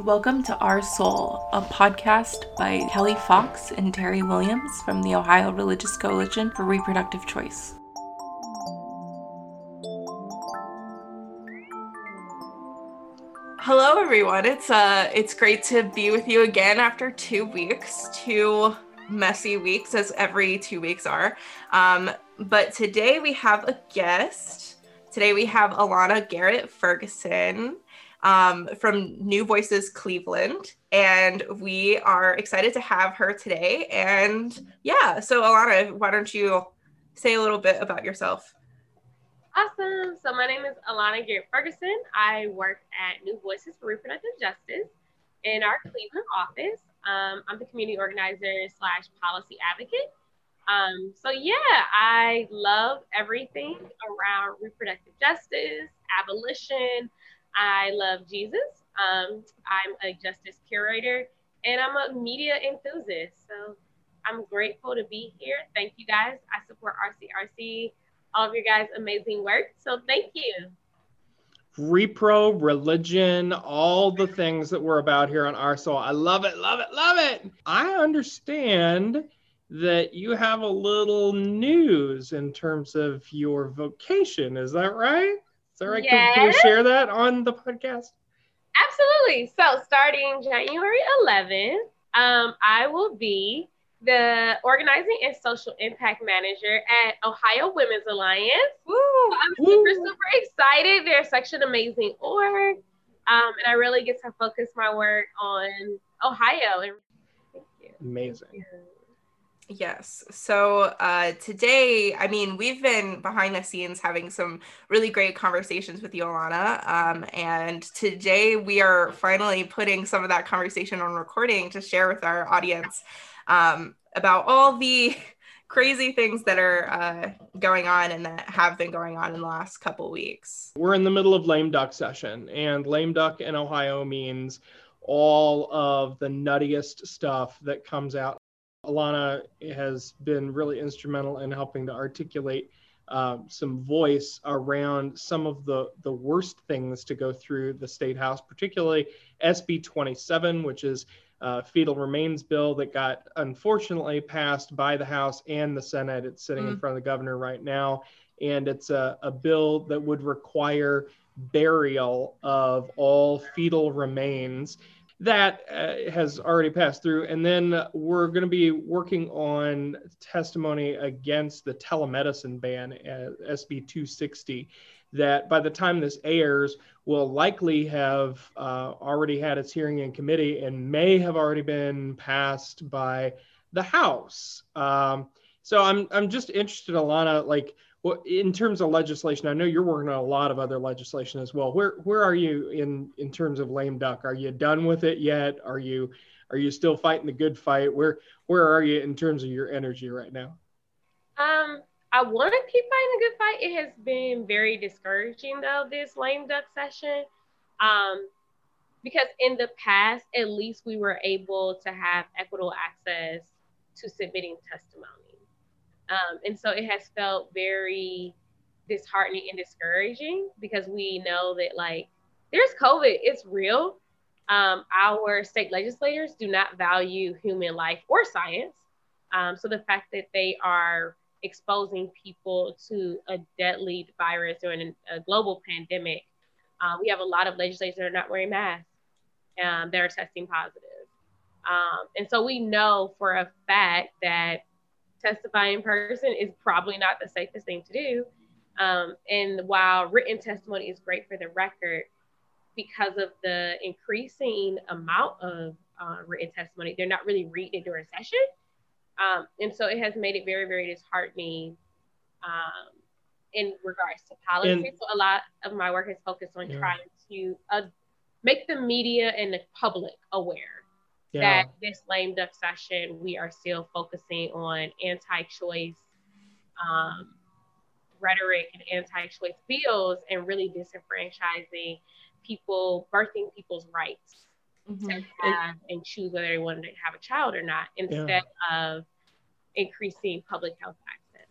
Welcome to Our Soul, a podcast by Kelly Fox and Terry Williams from the Ohio Religious Coalition for Reproductive Choice. Hello everyone. It's uh it's great to be with you again after 2 weeks. Two messy weeks as every 2 weeks are. Um but today we have a guest. Today we have Alana Garrett Ferguson um, from New Voices Cleveland. And we are excited to have her today. And yeah, so Alana, why don't you say a little bit about yourself? Awesome. So my name is Alana Garrett Ferguson. I work at New Voices for Reproductive Justice in our Cleveland office. Um, I'm the community organizer slash policy advocate. Um, so yeah, I love everything around reproductive justice, abolition, I love Jesus. Um, I'm a justice curator and I'm a media enthusiast. So I'm grateful to be here. Thank you guys. I support RCRC, all of your guys' amazing work. So thank you. Repro, religion, all the things that we're about here on our soul. I love it, love it, love it. I understand that you have a little news in terms of your vocation. Is that right? Is that right? Yes. Can, can you share that on the podcast? Absolutely. So starting January 11th, um, I will be the organizing and social impact manager at Ohio Women's Alliance. Woo, I'm super, super excited. They're such an amazing org. Um, and I really get to focus my work on Ohio. And Amazing. Yes. So uh, today, I mean, we've been behind the scenes having some really great conversations with Yolana. Um, and today we are finally putting some of that conversation on recording to share with our audience um, about all the crazy things that are uh, going on and that have been going on in the last couple weeks. We're in the middle of lame duck session, and lame duck in Ohio means all of the nuttiest stuff that comes out Alana has been really instrumental in helping to articulate um, some voice around some of the, the worst things to go through the state house, particularly SB 27, which is a fetal remains bill that got unfortunately passed by the House and the Senate. It's sitting mm-hmm. in front of the governor right now. And it's a, a bill that would require burial of all fetal remains that uh, has already passed through. And then we're going to be working on testimony against the telemedicine ban, uh, SB 260, that by the time this airs will likely have uh, already had its hearing in committee and may have already been passed by the House. Um, so I'm, I'm just interested, Alana, like, well, in terms of legislation, I know you're working on a lot of other legislation as well. Where where are you in in terms of lame duck? Are you done with it yet? Are you are you still fighting the good fight? Where where are you in terms of your energy right now? Um, I want to keep fighting a good fight. It has been very discouraging though this lame duck session, um, because in the past at least we were able to have equitable access to submitting testimony. Um, and so it has felt very disheartening and discouraging because we know that like there's COVID, it's real. Um, our state legislators do not value human life or science. Um, so the fact that they are exposing people to a deadly virus during a global pandemic, uh, we have a lot of legislators that are not wearing masks. Um, that are testing positive. Um, and so we know for a fact that testify in person is probably not the safest thing to do. Um, and while written testimony is great for the record, because of the increasing amount of uh, written testimony, they're not really reading it during session. Um, and so it has made it very, very disheartening um, in regards to policy. And, so a lot of my work is focused on yeah. trying to uh, make the media and the public aware yeah. that this lame duck session, we are still focusing on anti-choice um, rhetoric and anti-choice bills and really disenfranchising people, birthing people's rights mm-hmm. to have and choose whether they want to have a child or not, instead yeah. of increasing public health access.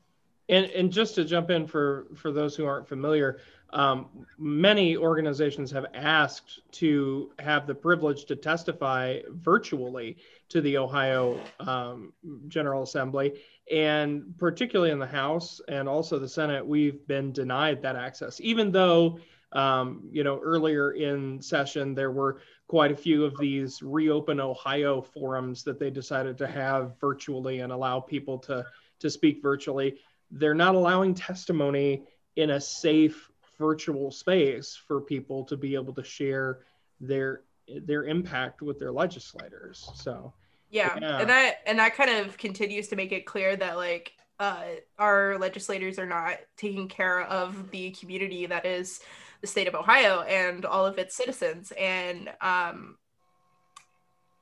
And, and just to jump in for, for those who aren't familiar, um, many organizations have asked to have the privilege to testify virtually to the Ohio um, General Assembly. And particularly in the House and also the Senate, we've been denied that access, even though, um, you know, earlier in session, there were quite a few of these Reopen Ohio forums that they decided to have virtually and allow people to, to speak virtually. They're not allowing testimony in a safe virtual space for people to be able to share their their impact with their legislators. So yeah. yeah. And that and that kind of continues to make it clear that like uh, our legislators are not taking care of the community that is the state of Ohio and all of its citizens. And um,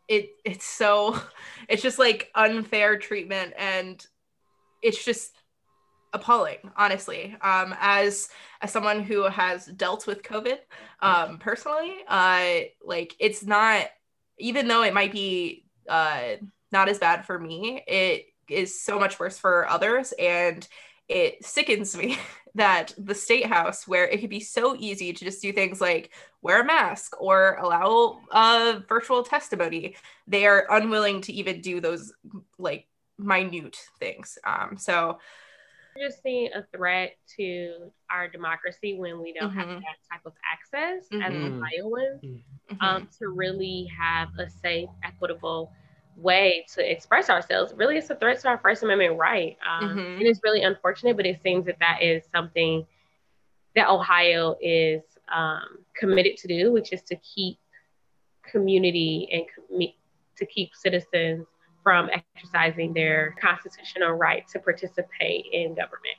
it it's so it's just like unfair treatment and it's just appalling honestly. Um as as someone who has dealt with covid um personally uh like it's not even though it might be uh not as bad for me it is so much worse for others. And it sickens me that the state house where it could be so easy to just do things like wear a mask or allow a virtual testimony they are unwilling to even do those like minute things. Um so just seeing a threat to our democracy when we don't mm-hmm. have that type of access mm-hmm. as Ohioans mm-hmm. um, to really have a safe, equitable way to express ourselves. Really, it's a threat to our First Amendment right. Um, mm-hmm. and it's really unfortunate, but it seems that that is something that Ohio is um, committed to do, which is to keep community and com- to keep citizens from exercising their constitutional right to participate in government.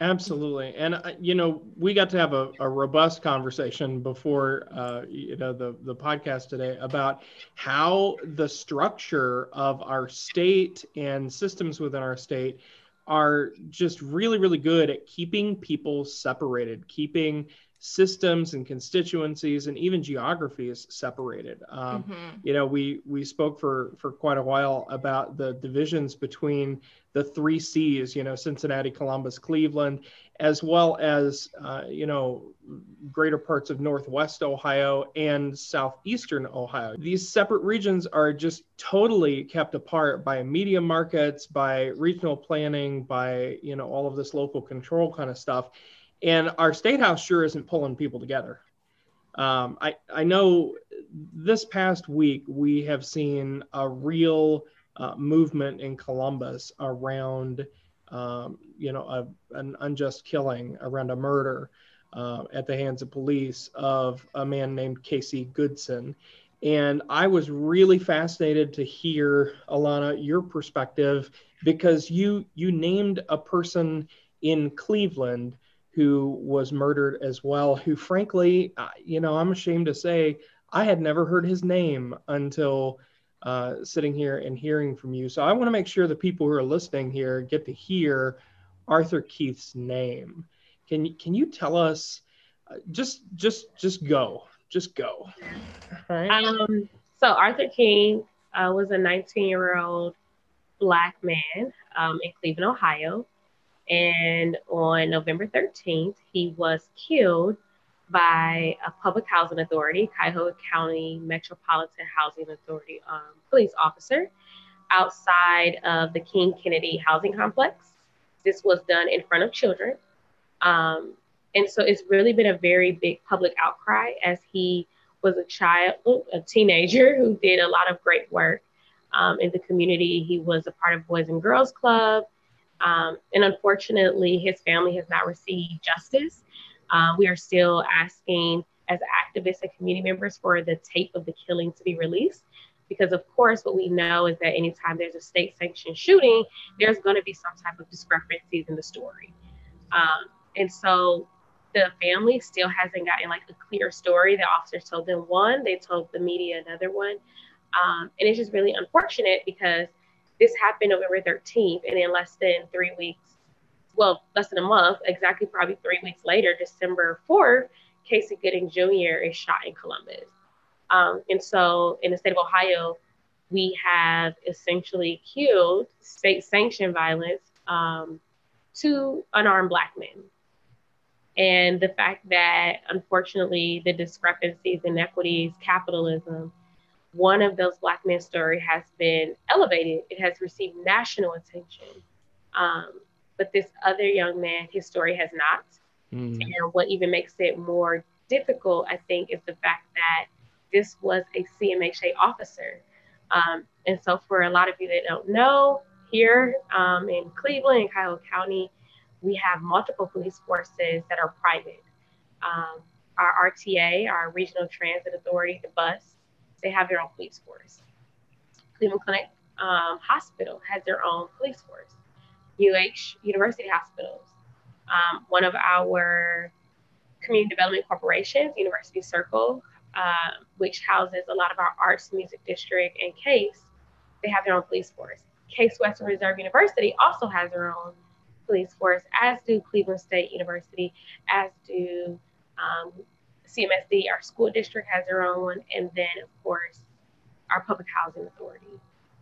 Absolutely, and uh, you know we got to have a, a robust conversation before uh, you know the the podcast today about how the structure of our state and systems within our state are just really really good at keeping people separated, keeping systems and constituencies and even geographies separated. Um, mm-hmm. You know, we we spoke for for quite a while about the divisions between the three C's. You know, Cincinnati, Columbus, Cleveland, as well as uh, you know greater parts of Northwest Ohio and Southeastern Ohio. These separate regions are just totally kept apart by media markets, by regional planning, by you know all of this local control kind of stuff and our state house sure isn't pulling people together. Um, I, I know this past week we have seen a real uh, movement in Columbus around, um, you know, a, an unjust killing, around a murder uh, at the hands of police of a man named Casey Goodson. And I was really fascinated to hear, Alana, your perspective because you you named a person in Cleveland who was murdered as well, who frankly, you know, I'm ashamed to say I had never heard his name until uh, sitting here and hearing from you. So I want to make sure the people who are listening here get to hear Arthur Keith's name. Can can you tell us? Uh, just just just go, just go. All right. Um, so Arthur Keith uh, was a 19 year old black man um, in Cleveland, Ohio. And on November 13th, he was killed by a public housing authority, Cuyahoga County Metropolitan Housing Authority um, police officer outside of the King Kennedy housing complex. This was done in front of children. Um, and so it's really been a very big public outcry as he was a child, a teenager who did a lot of great work um, in the community. He was a part of Boys and Girls Club. Um, and unfortunately, his family has not received justice. Uh, we are still asking, as activists and community members, for the tape of the killing to be released. Because, of course, what we know is that anytime there's a state sanctioned shooting, there's going to be some type of discrepancies in the story. Um, and so the family still hasn't gotten like a clear story. The officers told them one, they told the media another one. Um, and it's just really unfortunate because this happened November 13th, and in less than three weeks, well, less than a month, exactly probably three weeks later, December 4th, Casey Goodson Jr. is shot in Columbus. Um, and so in the state of Ohio, we have essentially killed state sanctioned violence um, to unarmed black men. and the fact that unfortunately the discrepancies, inequities, capitalism, one of those Black men's story has been elevated. It has received national attention. Um, but this other young man, his story has not. Mm. And what even makes it more difficult, I think, is the fact that this was a CMHA officer. Um, and so, for a lot of you that don't know, here um, in Cleveland, in Cuyahoga County, we have multiple police forces that are private. Um, our RTA, our Regional Transit Authority, the bus, they have their own police force. Cleveland Clinic um, Hospital has their own police force. UH University Hospitals, um, one of our community development corporations, University Circle, uh, which houses a lot of our arts, music district, and CASE, they have their own police force. Case Western Reserve University also has their own police force, as do Cleveland State University, as do um, CMSD, our school district has their own one, and then of course our public housing authority.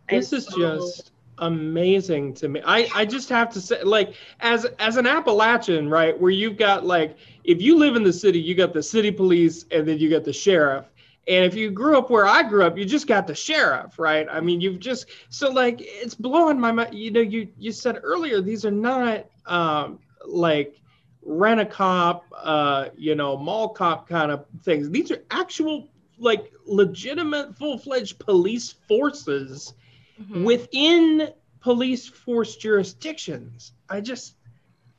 This is so, just amazing to me. I, I just have to say, like, as as an Appalachian, right, where you've got like if you live in the city, you got the city police and then you got the sheriff. And if you grew up where I grew up, you just got the sheriff, right? I mean, you've just so like it's blowing my mind. You know, you you said earlier these are not um, like rent a cop, uh, you know, mall cop kind of things. These are actual like legitimate full fledged police forces mm-hmm. within police force jurisdictions. I just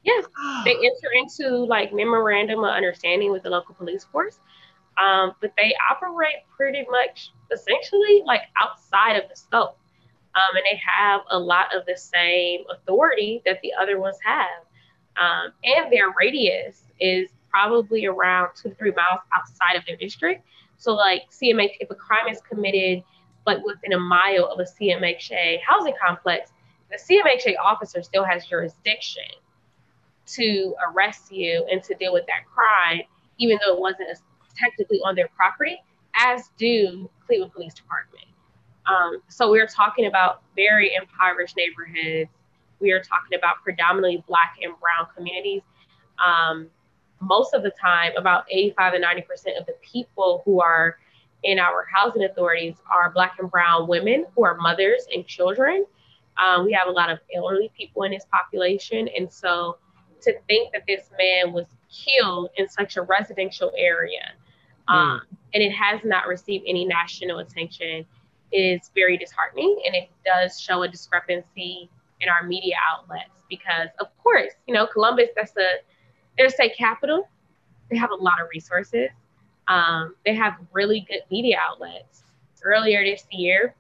yeah, ah. they enter into like memorandum of understanding with the local police force um, but they operate pretty much essentially like outside of the scope. Um, and they have a lot of the same authority that the other ones have. Um, and their radius is probably around two to three miles outside of their district. So, like CMH, if a crime is committed like within a mile of a CMHA housing complex, the CMHA officer still has jurisdiction to arrest you and to deal with that crime, even though it wasn't technically on their property, as do Cleveland Police Department. Um, so we're talking about very impoverished neighborhoods. We are talking about predominantly Black and Brown communities. Um, most of the time, about 85 and 90% of the people who are in our housing authorities are Black and Brown women who are mothers and children. Um, we have a lot of elderly people in this population. And so to think that this man was killed in such a residential area Mm. um, and it has not received any national attention is very disheartening and it does show a discrepancy in our media outlets because of course you know columbus that's the their state capital. They have a lot of resources. Um, they have really good media outlets. Earlier this year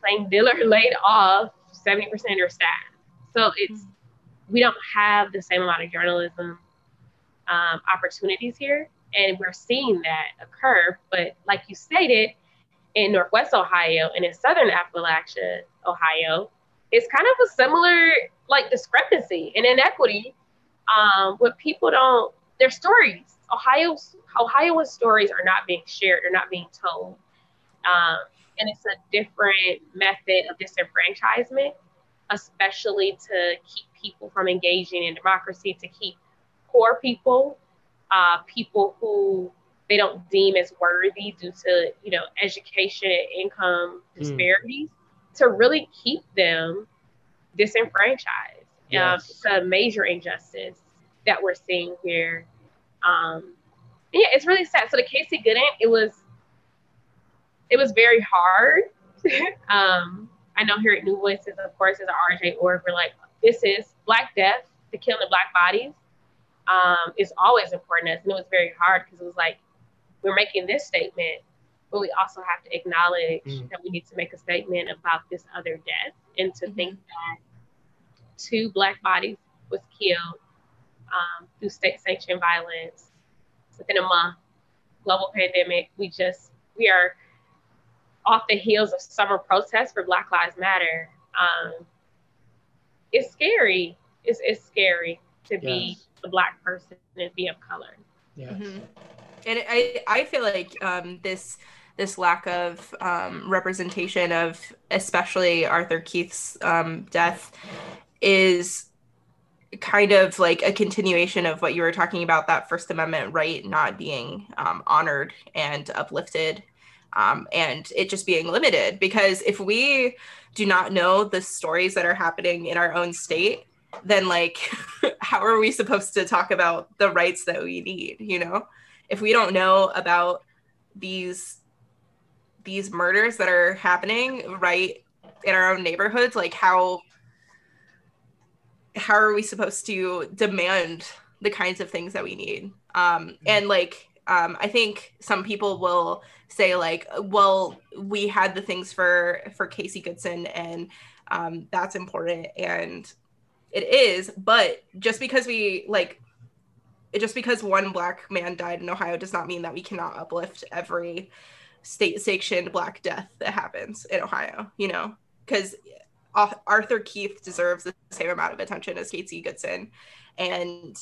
plain dealer laid off 70% of their staff. So it's mm. we don't have the same amount of journalism um, opportunities here. And we're seeing that occur. But like you stated, in Northwest Ohio and in Southern Appalachia, Ohio, it's kind of a similar like discrepancy and inequity. Um, what people don't, their stories, Ohio's Ohio's stories are not being shared, they're not being told. Um, and it's a different method of disenfranchisement, especially to keep people from engaging in democracy, to keep poor people uh, people who they don't deem as worthy due to you know education and income hmm. disparities. To really keep them disenfranchised. Yes. Um, it's a major injustice that we're seeing here. Um, yeah, it's really sad. So the Casey Goodson, it was it was very hard. um, I know here at New Voices, of course, as an RJ org, we're like, this is Black Death, the killing of Black bodies um, is always important to us. And it was very hard because it was like, we're making this statement, but we also have to acknowledge mm. that we need to make a statement about this other death and to mm-hmm. think that two Black bodies was killed um, through state sanctioned violence within a month, global pandemic. We just, we are off the heels of summer protests for Black Lives Matter. Um, it's scary. It's, it's scary to yes. be a black person and be of color. Yeah. Mm-hmm. And I, I feel like um, this this lack of um, representation of especially Arthur Keith's um, death is kind of like a continuation of what you were talking about that First Amendment right not being um, honored and uplifted um, and it just being limited. Because if we do not know the stories that are happening in our own state, then like, how are we supposed to talk about the rights that we need? You know, if we don't know about these these murders that are happening right in our own neighborhoods, like how how are we supposed to demand the kinds of things that we need? Um, and like um, I think some people will say like, well, we had the things for for Casey Goodson, and um, that's important, and it is. But just because we like, just because one black man died in Ohio does not mean that we cannot uplift every state sanctioned black death that happens in Ohio. You know, because Arthur Keith deserves the same amount of attention as Casey Goodson, and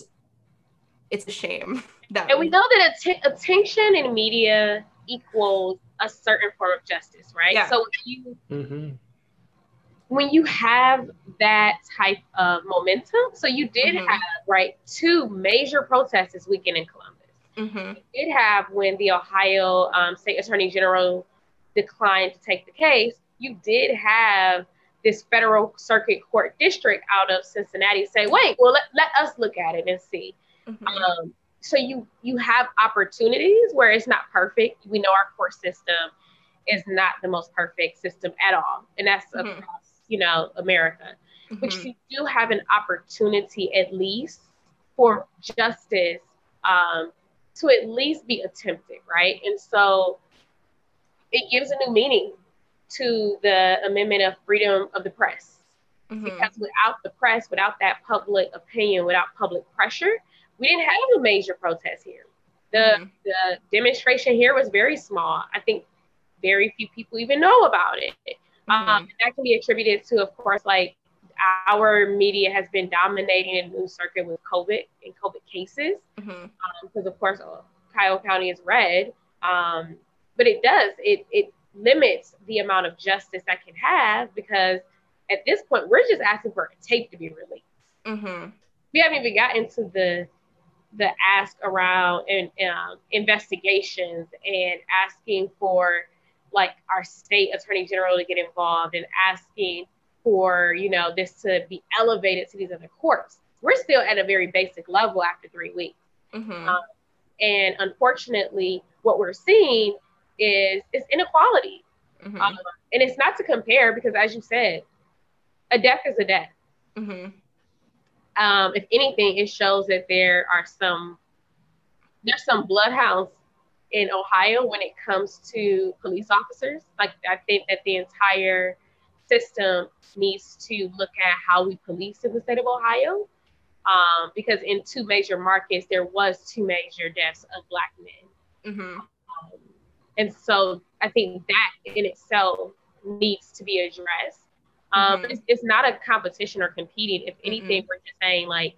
it's a shame that and we know that att- attention in media equals a certain form of justice right yeah. so when you mm-hmm. when you have that type of momentum so you did mm-hmm. have right two major protests this weekend in columbus mm-hmm. you did have when the ohio um, state attorney general declined to take the case you did have this federal circuit court district out of cincinnati say wait well let, let us look at it and see Mm-hmm. Um, so you you have opportunities where it's not perfect. We know our court system is not the most perfect system at all, and that's mm-hmm. across you know America. Mm-hmm. But you do have an opportunity at least for justice um, to at least be attempted, right? And so it gives a new meaning to the amendment of freedom of the press. Mm-hmm. Because without the press, without that public opinion, without public pressure, we didn't have a major protest here. The mm-hmm. the demonstration here was very small. I think very few people even know about it. Mm-hmm. Um, that can be attributed to, of course, like our media has been dominating in the news circuit with COVID and COVID cases, because mm-hmm. um, of course Cuyahoga County is red. Um, but it does it it limits the amount of justice that can have because at this point we're just asking for a tape to be released. Mm-hmm. We haven't even gotten to the the ask around and um, investigations and asking for like our state attorney general to get involved and asking for you know this to be elevated to these other courts we're still at a very basic level after three weeks mm-hmm. um, and unfortunately what we're seeing is is inequality mm-hmm. um, and it's not to compare because as you said a death is a death mm-hmm um, if anything, it shows that there are some there's some bloodhounds in Ohio when it comes to police officers. Like I think that the entire system needs to look at how we police in the state of Ohio. Um, because in two major markets, there was two major deaths of black men. Mm-hmm. Um, and so I think that in itself needs to be addressed. Um, mm-hmm. it's, it's, not a competition or competing. If anything, mm-hmm. we're just saying like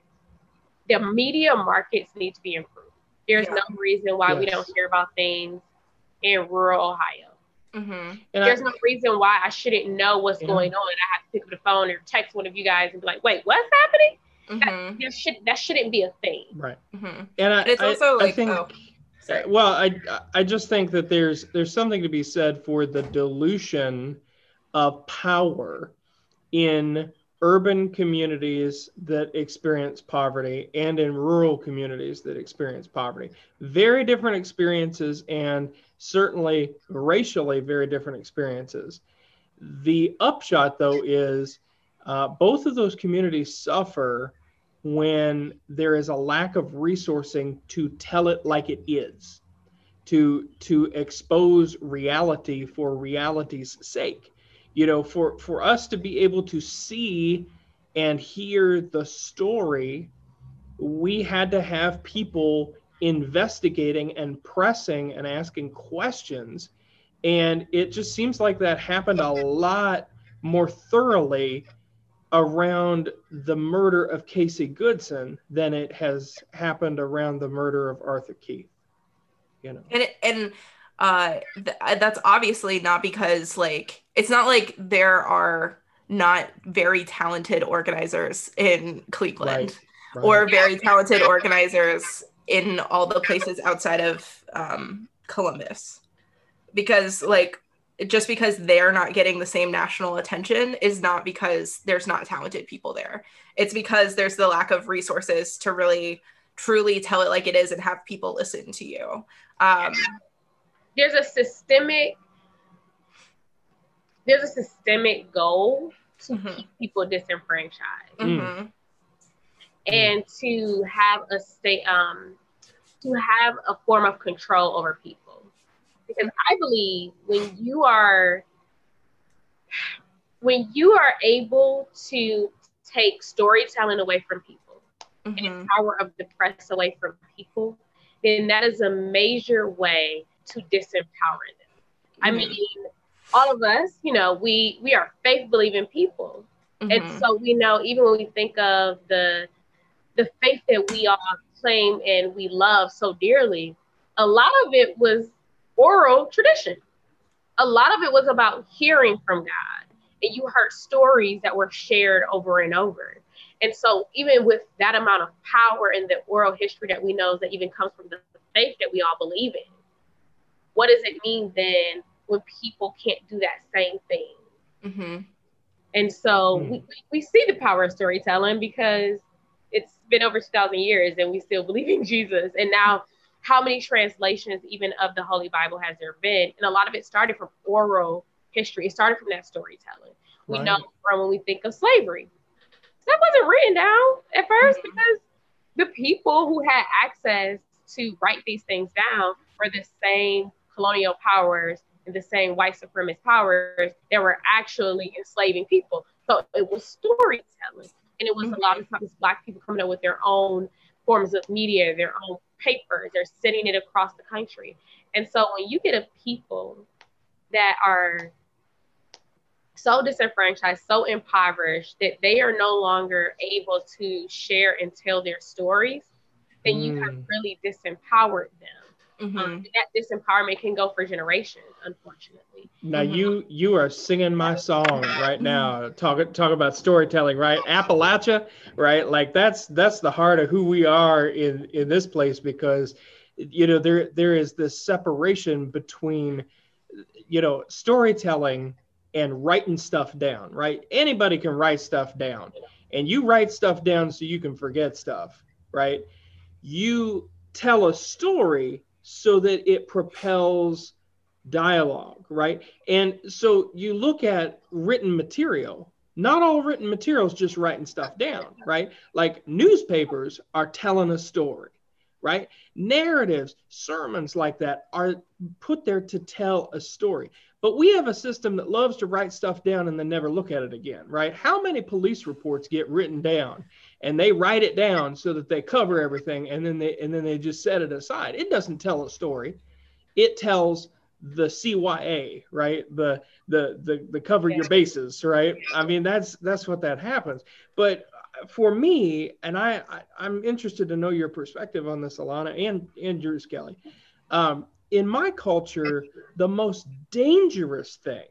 the media markets need to be improved. There's yeah. no reason why yes. we don't hear about things in rural Ohio. Mm-hmm. There's I, no reason why I shouldn't know what's yeah. going on. I have to pick up the phone or text one of you guys and be like, "Wait, what's happening?" Mm-hmm. That, should, that shouldn't be a thing. Right. Mm-hmm. And I, it's also I, like, I think, oh, well, I I just think that there's there's something to be said for the dilution of power in urban communities that experience poverty and in rural communities that experience poverty. Very different experiences and certainly racially very different experiences. The upshot, though, is uh, both of those communities suffer when there is a lack of resourcing to tell it like it is, to, to expose reality for reality's sake you know for for us to be able to see and hear the story we had to have people investigating and pressing and asking questions and it just seems like that happened a lot more thoroughly around the murder of Casey Goodson than it has happened around the murder of Arthur Keith. You know. And it, and uh th- that's obviously not because like it's not like there are not very talented organizers in Cleveland Right. or very talented organizers in all the places outside of um, Columbus. Because, like, just because they're not getting the same national attention is not because there's not talented people there. It's because there's the lack of resources to really truly tell it like it is and have people listen to you. Um, There's a systemic there's a systemic goal to Mhm. keep people disenfranchised Mm. Mhm, and to have a state um to have a form of control over people. Because i believe when you are when you are able to take storytelling away from people mhm, and power of the press away from people then that is a major way to disempower them. I Mhm. mean all of us you know we we are faith believing people. And mhm, so we know even when we think of the the faith that we all claim and we love so dearly, a lot of it was oral tradition. A lot of it was about hearing from God. And you heard stories that were shared over and over. And so even with that amount of power in the oral history that we know that even comes from the faith that we all believe in, what does it mean then when people can't do that same thing? mhm, And so Hmm. we, we see the power of storytelling because it's been over 2,000 years and we still believe in Jesus. And now, how many translations, even of the Holy Bible, has there been? And a lot of it started from oral history, it started from that storytelling. We Right. know from when we think of slavery, that wasn't written down at 1st Mhm. because the people who had access to write these things down were the same colonial powers and the same white supremacist powers that were actually enslaving people. So it was storytelling. And it was a lot of times black people coming up with their own forms of media, their own papers, they're sending it across the country. And so when you get a people that are so disenfranchised, so impoverished that they are no longer able to share and tell their stories, then you have Mm. really disempowered them. Mhm. Um, that disempowerment can go for generations, unfortunately. Now Mhm. you you are singing my song right now. Talk talk about storytelling, right? Appalachia, right? Like that's that's the heart of who we are in in this place because you know there there is this separation between you know storytelling and writing stuff down, right? Anybody can write stuff down. And you write stuff down so you can forget stuff, right? You tell a story so that it propels dialogue, right? And so you look at written material. Not all written material is just writing stuff down, right? Like newspapers are telling a story, right? Narratives, sermons like that are put there to tell a story. But we have a system that loves to write stuff down and then never look at it again, right? How many police reports get written down and they write it down so that they cover everything and then they and then they just set it aside? It doesn't tell a story. It tells the CYA, right? The the the the cover your bases, right? I mean that's that's what that happens. But for me, and I, I I'm interested to know your perspective on this, Alana and and yours, Kelly. Um, in my culture, the most dangerous thing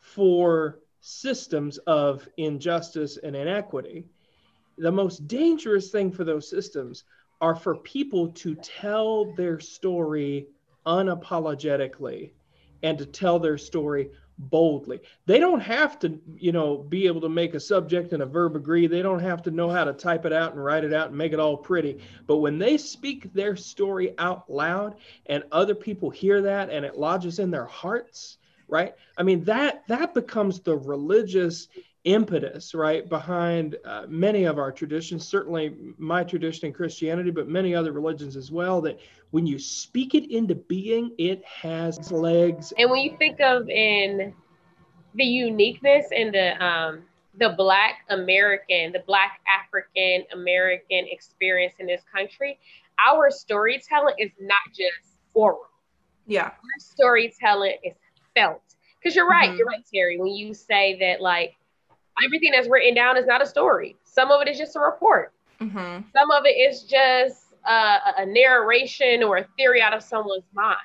for systems of injustice and inequity, the most dangerous thing for those systems are for people to tell their story unapologetically and to tell their story boldly. They don't have to, you know, be able to make a subject and a verb agree. They don't have to know how to type it out and write it out and make it all pretty. But when they speak their story out loud and other people hear that and it lodges in their hearts, right? I mean that that becomes the religious impetus, right, behind uh, many of our traditions, certainly my tradition in Christianity, but many other religions as well, that when you speak it into being, it has legs. And when you think of in the uniqueness and the um, the Black American, the Black African American experience in this country, our storytelling is not just oral. Yeah. Our storytelling is felt. Because you're right, Mhm. you're right, Terry. When you say that, like everything that's written down is not a story. Some of it is just a report. Mhm. Some of it is just uh, a narration or a theory out of someone's mind.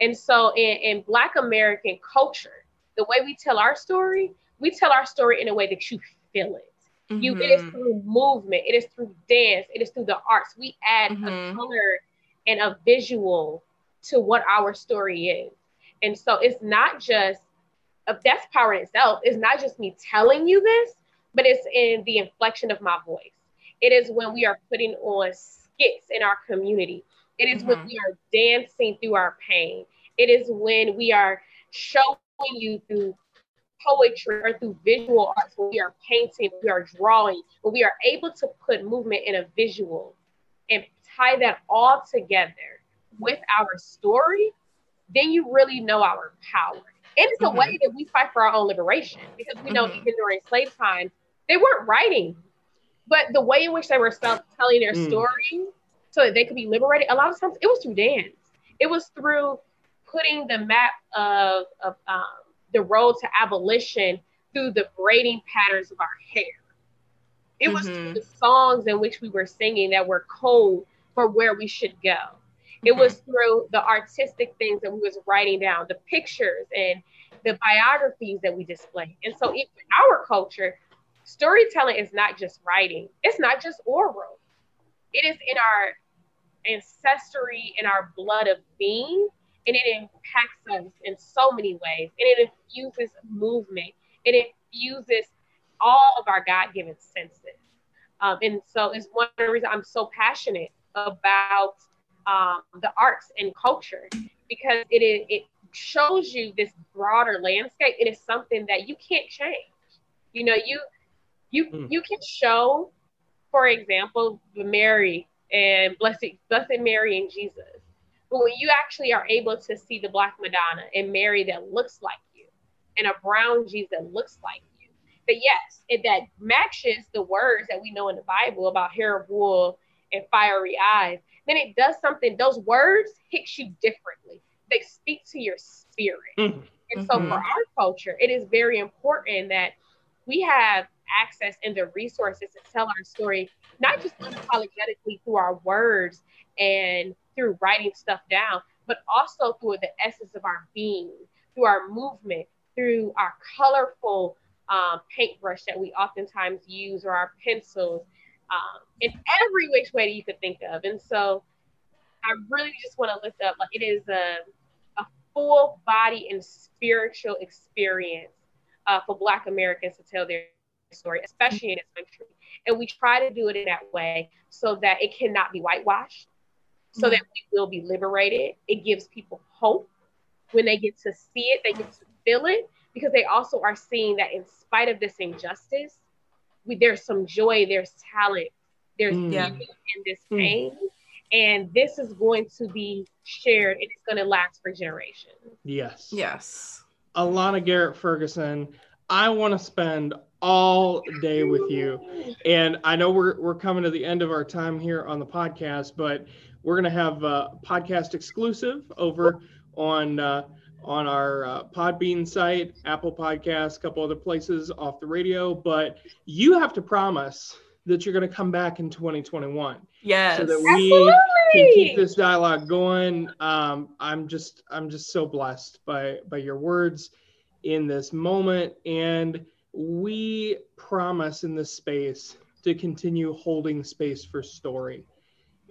And so in, in Black American culture, the way we tell our story, we tell our story in a way that you feel it. Mm-hmm. You it is mm-hmm. through movement, it is through dance, it is through the arts. We add mm-hmm. a color and a visual to what our story is. And so it's not just that's power in itself. It's not just me telling you this, but it's in the inflection of my voice. It is when we are putting on skits in our community. It is mm-hmm. when we are dancing through our pain. It is when we are showing you through poetry or through visual arts, when we are painting, we are drawing, when we are able to put movement in a visual and tie that all together with our story, then you really know our power. And it's mm-hmm. a way that we fight for our own liberation because we know mm-hmm. even during slave time, they weren't writing, but the way in which they were telling their mm. story so that they could be liberated, a lot of times it was through dance. It was through putting the map of, of um, the road to abolition through the braiding patterns of our hair. It was mm-hmm. the songs in which we were singing that were code for where we should go. It mm-hmm. was through the artistic things that we was writing down, the pictures and the biographies that we display. And so in our culture, storytelling is not just writing, it's not just oral. It is in our ancestry, in our blood of being, and it impacts us in so many ways. And it infuses movement, it infuses all of our God given senses. Um, and so it's one of the reasons I'm so passionate about um, the arts and culture because it is it shows you this broader landscape. It is something that you can't change. You know, you you mm. you can show, for example, Mary and Blessed Blessed Mary and Jesus. But when you actually are able to see the Black Madonna and Mary that looks like you, and a brown Jesus that looks like you, that yes, it that matches the words that we know in the Bible about hair of wool and fiery eyes, then it does something. Those words hit you differently. They speak to your spirit. Mm-hmm. And so mm-hmm. for our culture, it is very important that we have access and the resources to tell our story, not just unapologetically through our words and through writing stuff down, but also through the essence of our being, through our movement, through our colorful um, paintbrush that we oftentimes use or our pencils, um, in every which way that you could think of. And so I really just want to lift up like it is a, a full body and spiritual experience uh, for Black Americans to tell their story, especially in this country. And we try to do it in that way so that it cannot be whitewashed, so mm-hmm. that we will be liberated. It gives people hope when they get to see it, they get to feel it, because they also are seeing that in spite of this injustice, we, there's some joy, there's talent, there's mm. beauty in this mm. pain. Mm. And this is going to be shared and it's going to last for generations. Yes. Yes. Alana Garrett Ferguson, I want to spend all day with you. And I know we're, we're coming to the end of our time here on the podcast, but we're going to have a podcast exclusive over on uh, on our uh, Podbean site, Apple Podcasts, a couple other places off the radio. But you have to promise that you're going to come back in 2021. Yes. So that we Absolutely. can keep this dialogue going. Um, I'm just I'm just so blessed by by your words in this moment and we promise in this space to continue holding space for story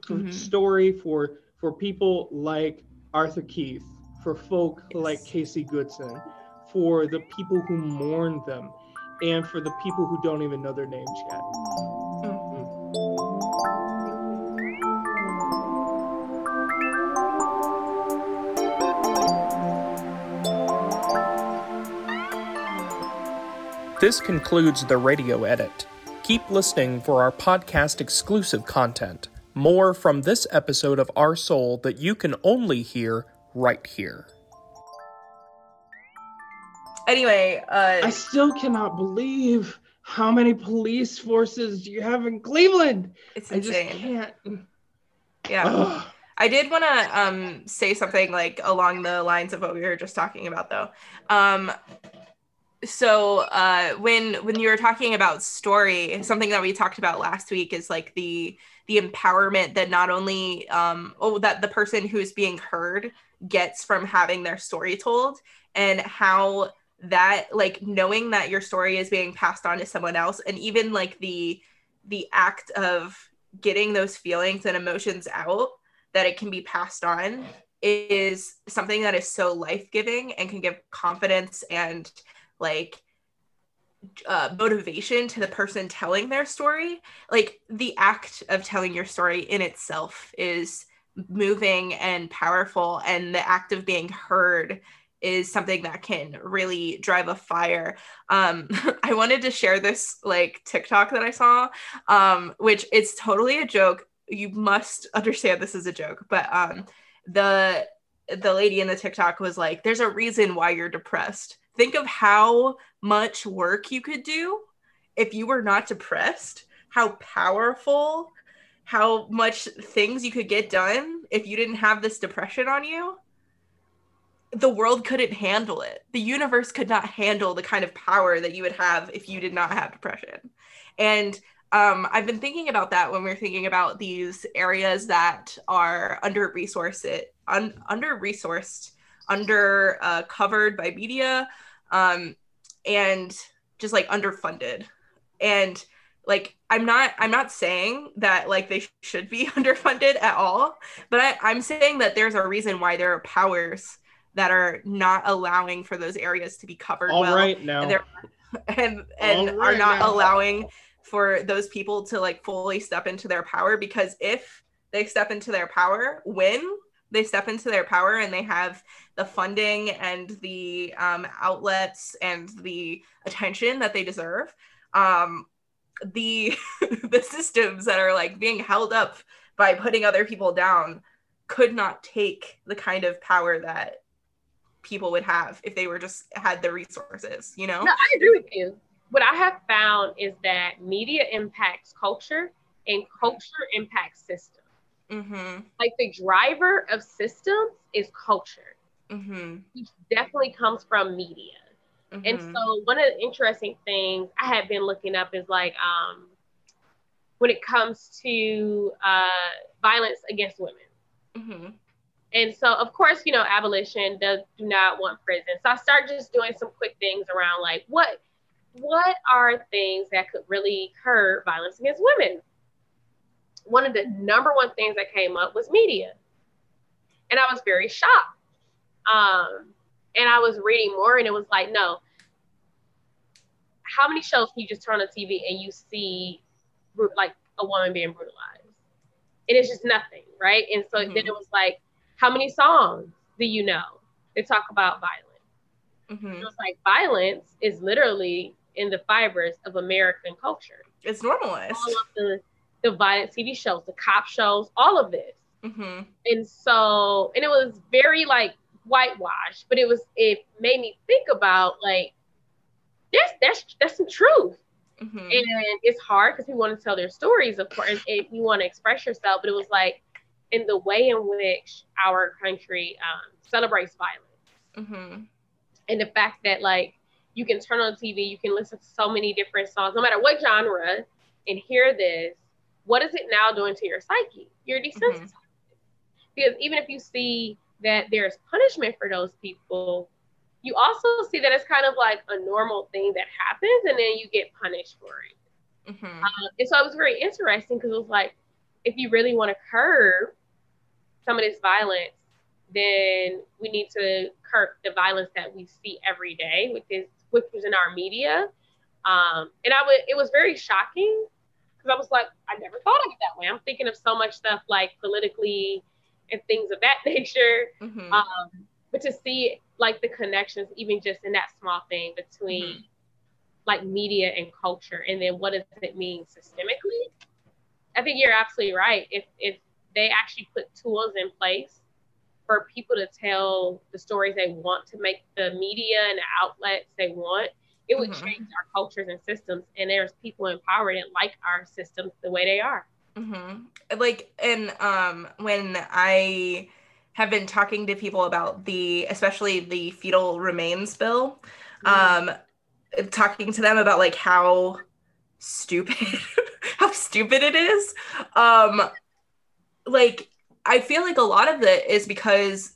for mm-hmm. story for for people like arthur keith for folk yes. like casey goodson for the people who mourn them and for the people who don't even know their names yet mm-hmm. This concludes the radio edit. Keep listening for our podcast exclusive content. More from this episode of Our Soul that you can only hear right here. Anyway, uh, I still cannot believe how many police forces do you have in Cleveland? It's insane. I just can't. Yeah. Ugh. I did want to um, say something like along the lines of what we were just talking about, though. Um, so uh, when when you were talking about story something that we talked about last week is like the the empowerment that not only um oh that the person who is being heard gets from having their story told and how that like knowing that your story is being passed on to someone else and even like the the act of getting those feelings and emotions out that it can be passed on is something that is so life-giving and can give confidence and like uh, motivation to the person telling their story. Like the act of telling your story in itself is moving and powerful and the act of being heard is something that can really drive a fire. Um, I wanted to share this like TikTok that I saw, um, which it's totally a joke. You must understand this is a joke, but um, the the lady in the TikTok was like, "There's a reason why you're depressed. Think of how much work you could do if you were not depressed. How powerful." How much things you could get done if you didn't have this depression on you the world couldn't handle it. The universe could not handle the kind of power that you would have if you did not have depression. And um, I've been thinking about that when we're thinking about these areas that are under resourced, un- under resourced, under uh, covered by media, um, and just like underfunded. And like I'm not I'm not saying that like they should be underfunded at all, but I, I'm saying that there's a reason why there are powers that are not allowing for those areas to be covered All well right now. and and, and All are not now. allowing for those people to like fully step into their power because if they step into their power when they step into their power and they have the funding and the um, outlets and the attention that they deserve um, the the systems that are like being held up by putting other people down could not take the kind of power that people would have if they were just had the resources you know No, I agree with you. What I have found is that media impacts culture and culture impacts systems. mm-hmm Like the driver of systems is culture, mm-hmm, which definitely comes from media. And mhm. so one of the interesting things I have been looking up is like um, when it comes to uh, violence against women. Mhm. And so, of course, you know, abolition does do not want prison. So I start just doing some quick things around like what what are things that could really curb violence against women? One of the number one things that came up was media. And I was very shocked. Um, and I was reading more and it was like, no. How many shows can you just turn on TV and you see like a woman being brutalized? And it's just nothing, right? And so then Mhm. it was like, how many songs do you know that talk about violence? Mhm. It was like violence is literally in the fibers of American culture. it's normalized All of the the violent TV shows, the cop shows, all of this. mm-hmm. And so, and it was very like whitewashed, but it was it made me think about like there's that's that's some truth. Mm-hmm. And it's hard because we want to tell their stories, of course, and you want to express yourself, but it was like in the way in which our country um, celebrates violence Mm-hmm. and the fact that like you can turn on TV, you can listen to so many different songs, no matter what genre, and hear this. What is it now doing to your psyche? You're desensitized. Because even if you see that there's punishment for those people, you also see that it's kind of like a normal thing that happens, and then you get punished for it. Mm-hmm. Uh, and so it was very interesting because it was like, if you really want to curb some of this violence, then we need to curb the violence that we see every day, which is which was in our media. Um, and I would, it was very shocking because I was like, I never thought of it that way. I'm thinking of so much stuff like politically and things of that nature. Mm-hmm. Um, but to see like the connections, even just in that small thing between Mhm. like media and culture, and then what does it mean systemically? I think you're absolutely right. If if they actually put tools in place for people to tell the stories they want to make the media and the outlets they want, it would Mhm. change our cultures and systems. And there's people in power that like our systems the way they are. Mm-hmm. Like, and um, when I have been talking to people about the, especially the fetal remains bill, um, talking to them about like how stupid, how stupid it is. Um, like, I feel like a lot of it is because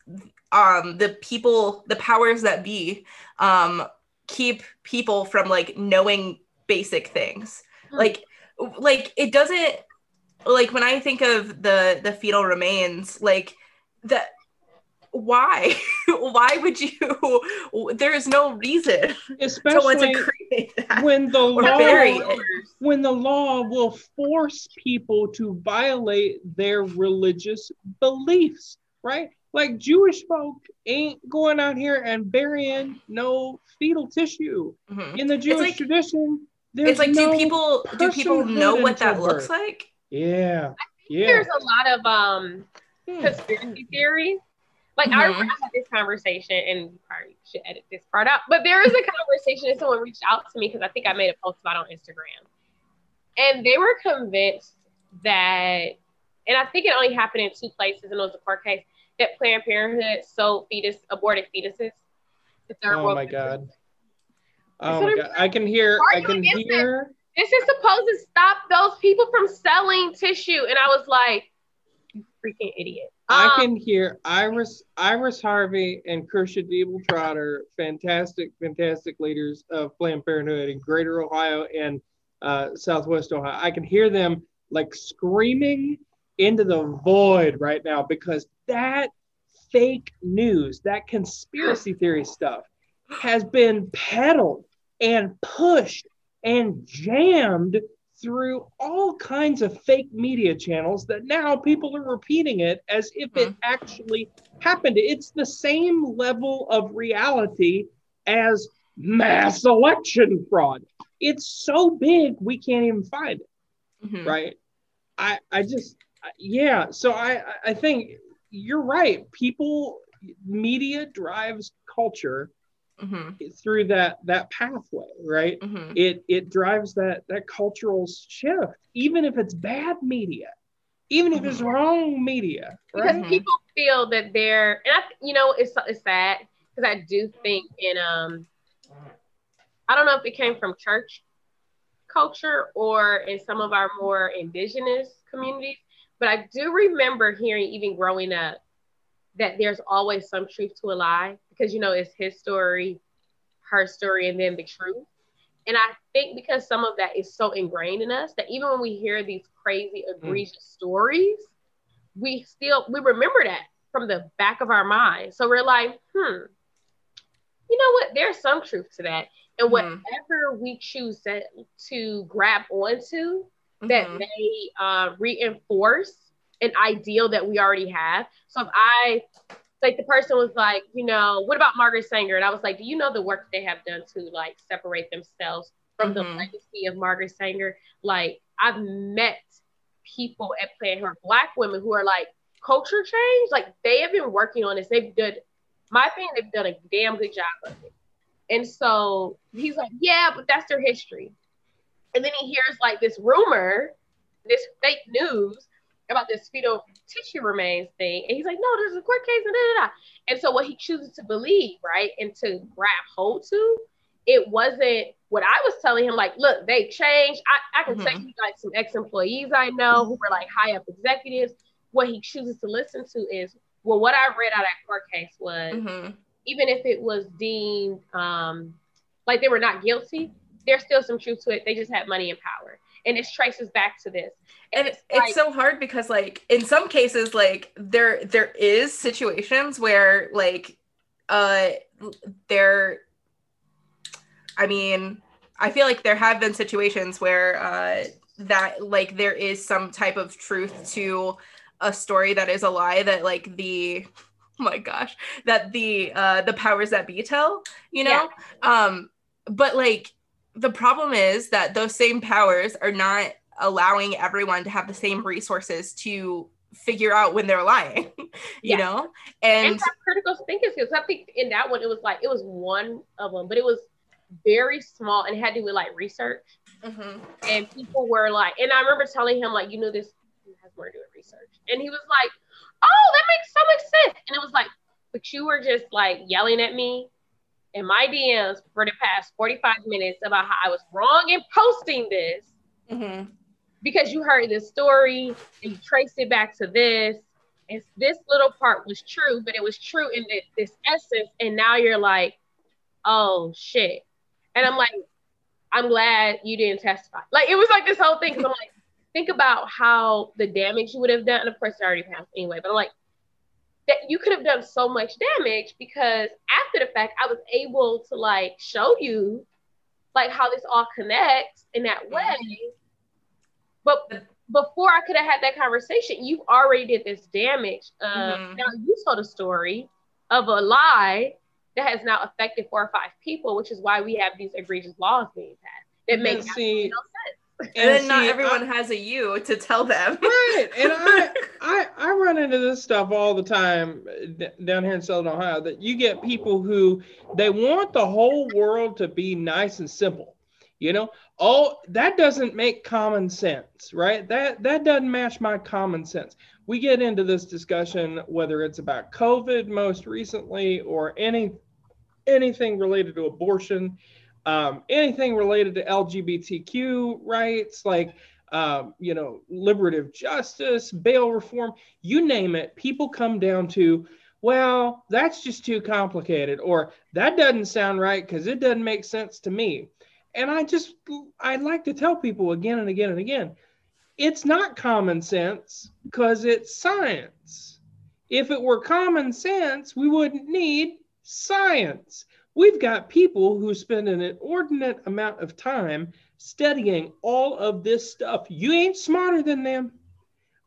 um, the people, the powers that be, um, keep people from like knowing basic things. Hmm. Like like it doesn't like when I think of the the fetal remains, like that why why would you there is no reason to want to Especially create that when the law when the law will force people to violate their religious beliefs, right? Like Jewish folk ain't going out here and burying no fetal tissue. Mhm. In the Jewish like- tradition, there's it's like no do people do people know what that until looks like Yeah. Yeah. There's a lot of um. Conspiracy theories. Like I Mhm. remember I had this conversation, and you probably should edit this part out. But there was a conversation, and someone reached out to me because I think I made a post about on Instagram, and they were convinced that, and I think it only happened in two places, and it was a court case that Planned Parenthood sold fetus aborted fetuses. to third Oh world my god. Oh my god. I can hear I can it? hear This is supposed to stop those people from selling tissue, and I was like, freaking idiot. I Um, can hear Iris Iris Harvey and Kersha Deibel Trotter, fantastic, fantastic leaders of Planned Parenthood in Greater Ohio and uh, Southwest Ohio. I can hear them like screaming into the void right now because that fake news, that conspiracy theory stuff, has been peddled and pushed and jammed through all kinds of fake media channels that now people are repeating it as if it actually happened. It's the same level of reality as mass election fraud. It's so big we can't even find it, Mhm. right? I I just yeah, so I I think you're right. People media drives culture Mhm. through that that pathway, right? Mhm. it it drives that that cultural shift even if it's bad media even if it's wrong media because right Mhm. people feel that they're and I, you know it's it's sad because I do think in um I don't know if it came from church culture or in some of our more indigenous communities, but I do remember hearing even growing up that there's always some truth to a lie because you know it's his story, her story, and then the truth. And I think because some of that is so ingrained in us that even when we hear these crazy, egregious stories, we still we remember that from the back of our mind. So we're like, hmm, you know what? There's some truth to that. And Mhm. whatever we choose to, to grab onto that Mhm. may uh, reinforce an ideal that we already have. So if I, like the person was like, you know, what about Margaret Sanger? And I was like, do you know the work they have done to like separate themselves from the Mhm. legacy of Margaret Sanger? Like I've met people at Planned who are black women who are like culture change. Like they have been working on this. They've done, my opinion, they've done a damn good job of it. And so he's like, yeah, but that's their history. And then he hears like this rumor, this fake news about this fetal tissue remains thing. And he's like, no, there's a court case and da, da, da. And so what he chooses to believe, right, and to grab hold to, it wasn't what I was telling him, like, look, they changed. I, I can tell Mhm. you like some ex-employees I know who were like high up executives. What he chooses to listen to is, well, what I read out of that court case was Mhm. even if it was deemed um, like they were not guilty, there's still some truth to it. They just had money and power. And it traces back to this. and it's, like- it's so hard because like in some cases like there there is situations where like uh there i mean i feel like there have been situations where uh that like there is some type of truth to a story that is a lie that like the oh my gosh that the uh the powers that be tell you know um but like the problem is that those same powers are not allowing everyone to have the same resources to figure out when they're lying you Yeah. know and and critical thinking skills. I think in that one, it was like, it was one of them, but it was very small and had to do with like research. Mhm. And people were like, and I remember telling him, like, you know, this has more to do with research. And he was like, oh, that makes so much sense. And it was like, but you were just like yelling at me in my DMs for the past 45 minutes about how I was wrong in posting this Mhm. because you heard this story and you traced it back to this. And this little part was true, but it was true in thi- this essence. And now you're like, oh shit. And I'm like, I'm glad you didn't testify. Like it was like this whole thing. Cause I'm like, think about how the damage you would have done. And of course, it already passed anyway. But I'm like, that you could have done so much damage because after the fact, I was able to like show you like how this all connects in that way. But before I could have had that conversation, you already did this damage. Uh, mm-hmm. Now you told a story of a lie that has now affected four or five people, which is why we have these egregious laws being passed. That makes no sense. And, and then see, not uh, everyone I, has a you to tell them. Right. And I, I I run into this stuff all the time down here in Southern Ohio that you get people who they want the whole world to be nice and simple. You know, oh, that doesn't make common sense, right? That that doesn't match my common sense. We get into this discussion whether it's about COVID most recently or any anything related to abortion, um, anything related to LGBTQ rights, like um, you know, liberative justice, bail reform, you name it. People come down to, well, that's just too complicated, or that doesn't sound right because it doesn't make sense to me and I just I like to tell people again and again and again, it's not common sense because it's science. If it were common sense, we wouldn't need science. We've got people who spend an inordinate amount of time studying all of this stuff. You ain't smarter than them.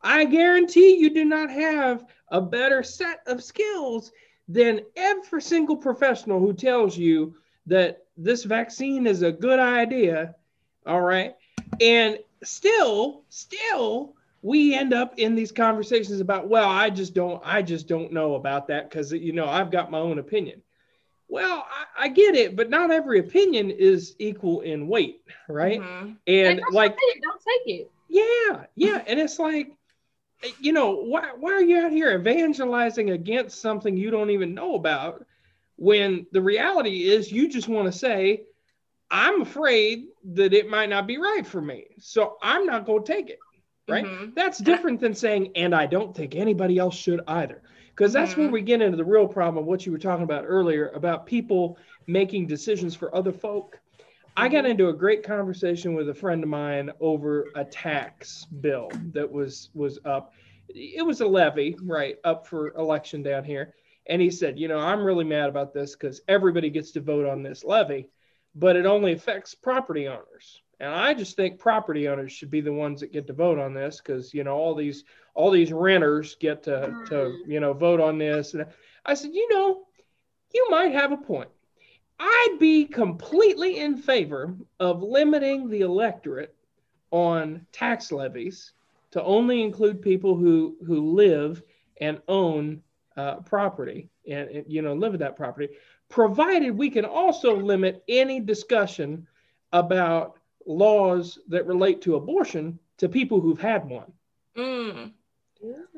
I guarantee you do not have a better set of skills than every single professional who tells you that this vaccine is a good idea. All right. And still, still, we end up in these conversations about, well, I just don't, I just don't know about that because, you know, I've got my own opinion. Well, I, I, get it, but not every opinion is equal in weight, right? Mm-hmm. And, and like, don't take it. Yeah, yeah, and it's like, you know, why why are you out here evangelizing against something you don't even know about? when the reality is you just want to say, I'm afraid that it might not be right for me. So I'm not going to take it. Right. Mm-hmm. That's different than saying, and I don't think anybody else should either. Because that's mm-hmm. where we get into the real problem of what you were talking about earlier about people making decisions for other folk. I got mm-hmm. into a great conversation with a friend of mine over a tax bill that was was up. It was a levy, right, up for election down here. And he said, you know, I'm really mad about this because everybody gets to vote on this levy, but it only affects property owners. And I just think property owners should be the ones that get to vote on this because you know all these all these renters get to to mm. you know vote on this. And I said, you know, you might have a point. I'd be completely in favor of limiting the electorate on tax levies to only include people who who live and own uh, property and, and, you know live in that property provided we can also limit any discussion about laws that relate to abortion to people who've had one. Mm.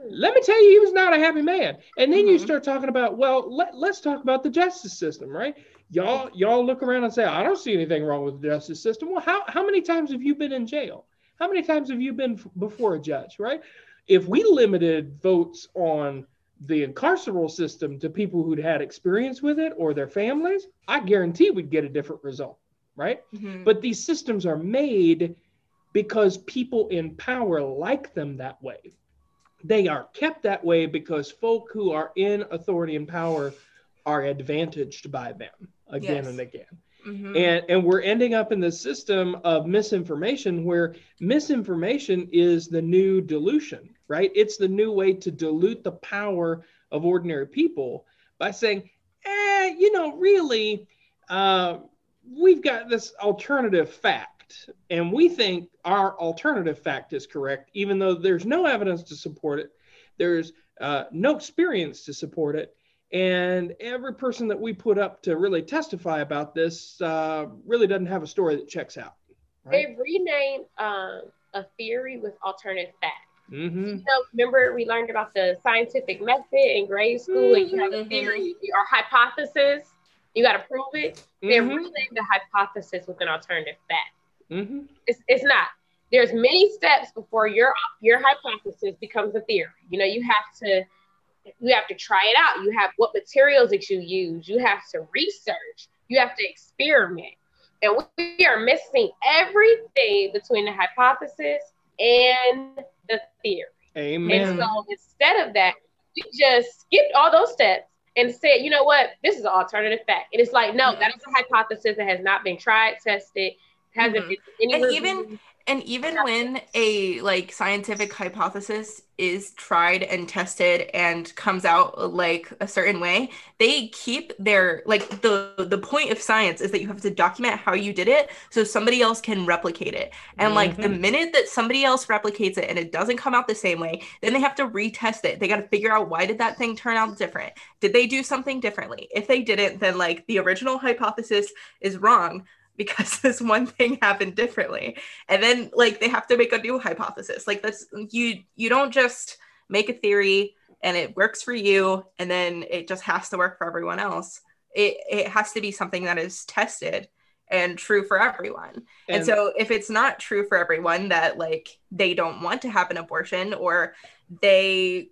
let me tell you he was not a happy man. And then mm-hmm. you start talking about well let, let's talk about the justice system right? Y'all y'all look around and say i don't see anything wrong with the justice system. Well how, how many times have you been in jail? How many times have you been f- before a judge right? If we limited votes on the incarceral system to people who'd had experience with it or their families, I guarantee we'd get a different result, right? Mm-hmm. But these systems are made because people in power like them that way. They are kept that way because folk who are in authority and power are advantaged by them again yes. and again. Mm-hmm. And, and we're ending up in the system of misinformation where misinformation is the new dilution right? It's the new way to dilute the power of ordinary people by saying, eh, you know, really, uh, we've got this alternative fact, and we think our alternative fact is correct, even though there's no evidence to support it, there's uh, no experience to support it. And every person that we put up to really testify about this uh, really doesn't have a story that checks out. Right? They renamed um, a theory with alternative fact. Mm-hmm. You know, remember we learned about the scientific method in grade school, mm-hmm. and you have a theory mm-hmm. or hypothesis. You got to prove it. Mm-hmm. They're renamed the hypothesis with an alternative fact. Mm-hmm. It's, it's not. There's many steps before your your hypothesis becomes a theory. You know, you have to you have to try it out. You have what materials that you use. You have to research. You have to experiment. And we are missing everything between the hypothesis and the theory. Amen. And so instead of that, we just skipped all those steps and said, you know what, this is an alternative fact. And it's like, no, that is a hypothesis that has not been tried, tested, hasn't Mhm. been any And even and even when a like scientific hypothesis is tried and tested and comes out like a certain way they keep their like the the point of science is that you have to document how you did it so somebody else can replicate it. And like the mm-hmm. minute that somebody else replicates it and it doesn't come out the same way then they have to retest it. They got to figure out why did that thing turn out different? Did they do something differently? If they didn't then like the original hypothesis is wrong because this one thing happened differently. And then like they have to make a new hypothesis. Like that's you you don't just make a theory and it works for you and then it just has to work for everyone else. It it has to be something that is tested and true for everyone. And, And- so if it's not true for everyone that like they don't want to have an abortion or they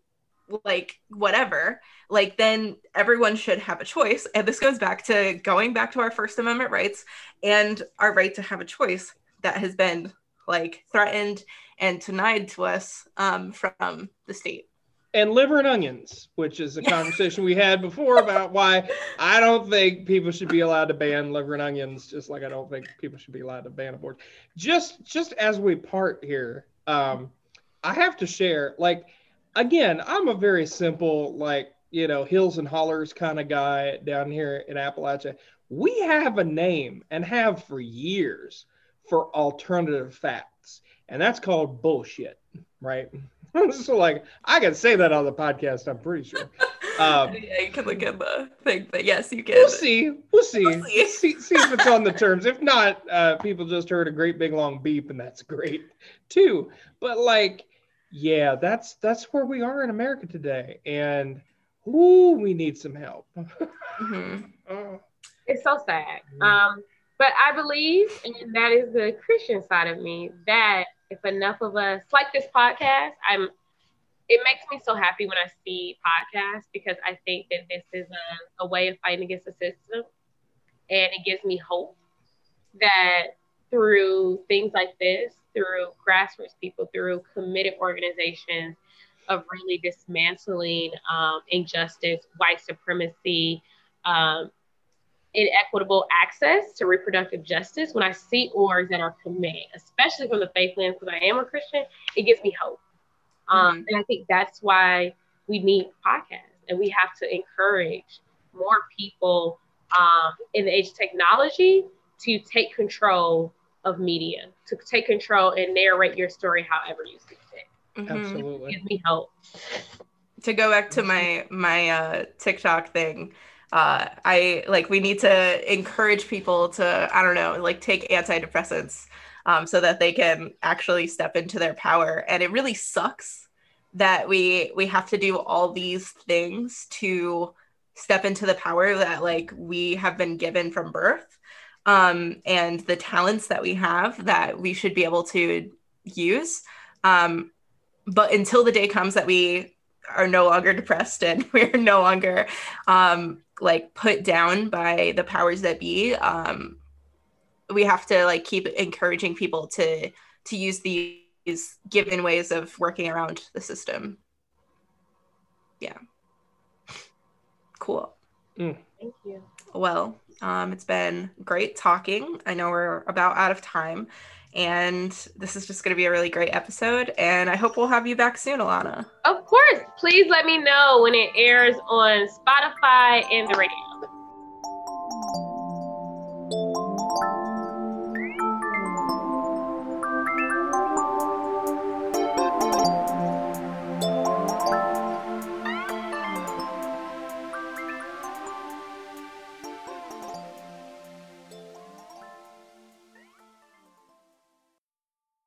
like whatever like then everyone should have a choice and this goes back to going back to our first amendment rights and our right to have a choice that has been like threatened and denied to us um, from the state and liver and onions, which is a conversation we had before about why I don't think people should be allowed to ban liver and onions, just like I don't think people should be allowed to ban abortion. Just just as we part here, um, I have to share, like, again, I'm a very simple, like, you know, hills and hollers kind of guy down here in Appalachia. We have a name and have for years for alternative facts, and that's called bullshit, right? so like I can say that on the podcast, I'm pretty sure. Um, yeah you can look at the thing but yes you can we'll see. We'll see. We'll see. see. see. if it's on the terms. If not, uh, people just heard a great big long beep, and that's great too. But like, yeah, that's that's where we are in America today, and ooh, we need some help. Mhm. Oh. It's so sad. Mm. Um, but I believe, and that is the Christian side of me, that if enough of us like this podcast, I'm it makes me so happy when I see podcasts because I think that this is a, a way of fighting against the system. And it gives me hope that through things like this, through grassroots people, through committed organizations of really dismantling um, injustice, white supremacy, um, inequitable access to reproductive justice, when I see orgs that are committed, especially from the faith lens, because I am a Christian, it gives me hope. Um, and I think that's why we need podcasts and we have to encourage more people um, in the age of technology to take control of media, to take control and narrate your story however you see fit. Mhm. Absolutely. gives me hope. to go back to my my uh TikTok thing, uh I like we need to encourage people to I don't know, like take antidepressants um so that they can actually step into their power and it really sucks that we we have to do all these things to step into the power that like we have been given from birth um and the talents that we have that we should be able to use um but until the day comes that we are no longer depressed and we're no longer um like put down by the powers that be um we have to like keep encouraging people to to use these given ways of working around the system. Yeah. Cool. Thank you. well um it's been great talking. I know we're about out of time and this is just going to be a really great episode and i hope we'll have you back soon alana Of course, please let me know when it airs on Spotify and the radio.